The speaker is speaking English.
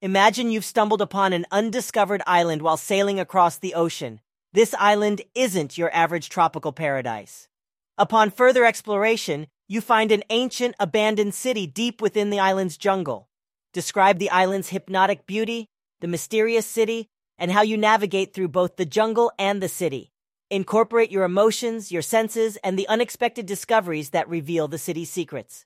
Imagine you've stumbled upon an undiscovered island while sailing across the ocean. This island isn't your average tropical paradise. Upon further exploration, you find an ancient, abandoned city deep within the island's jungle. Describe the island's hypnotic beauty, the mysterious city, and how you navigate through both the jungle and the city. Incorporate your emotions, your senses, and the unexpected discoveries that reveal the city's secrets.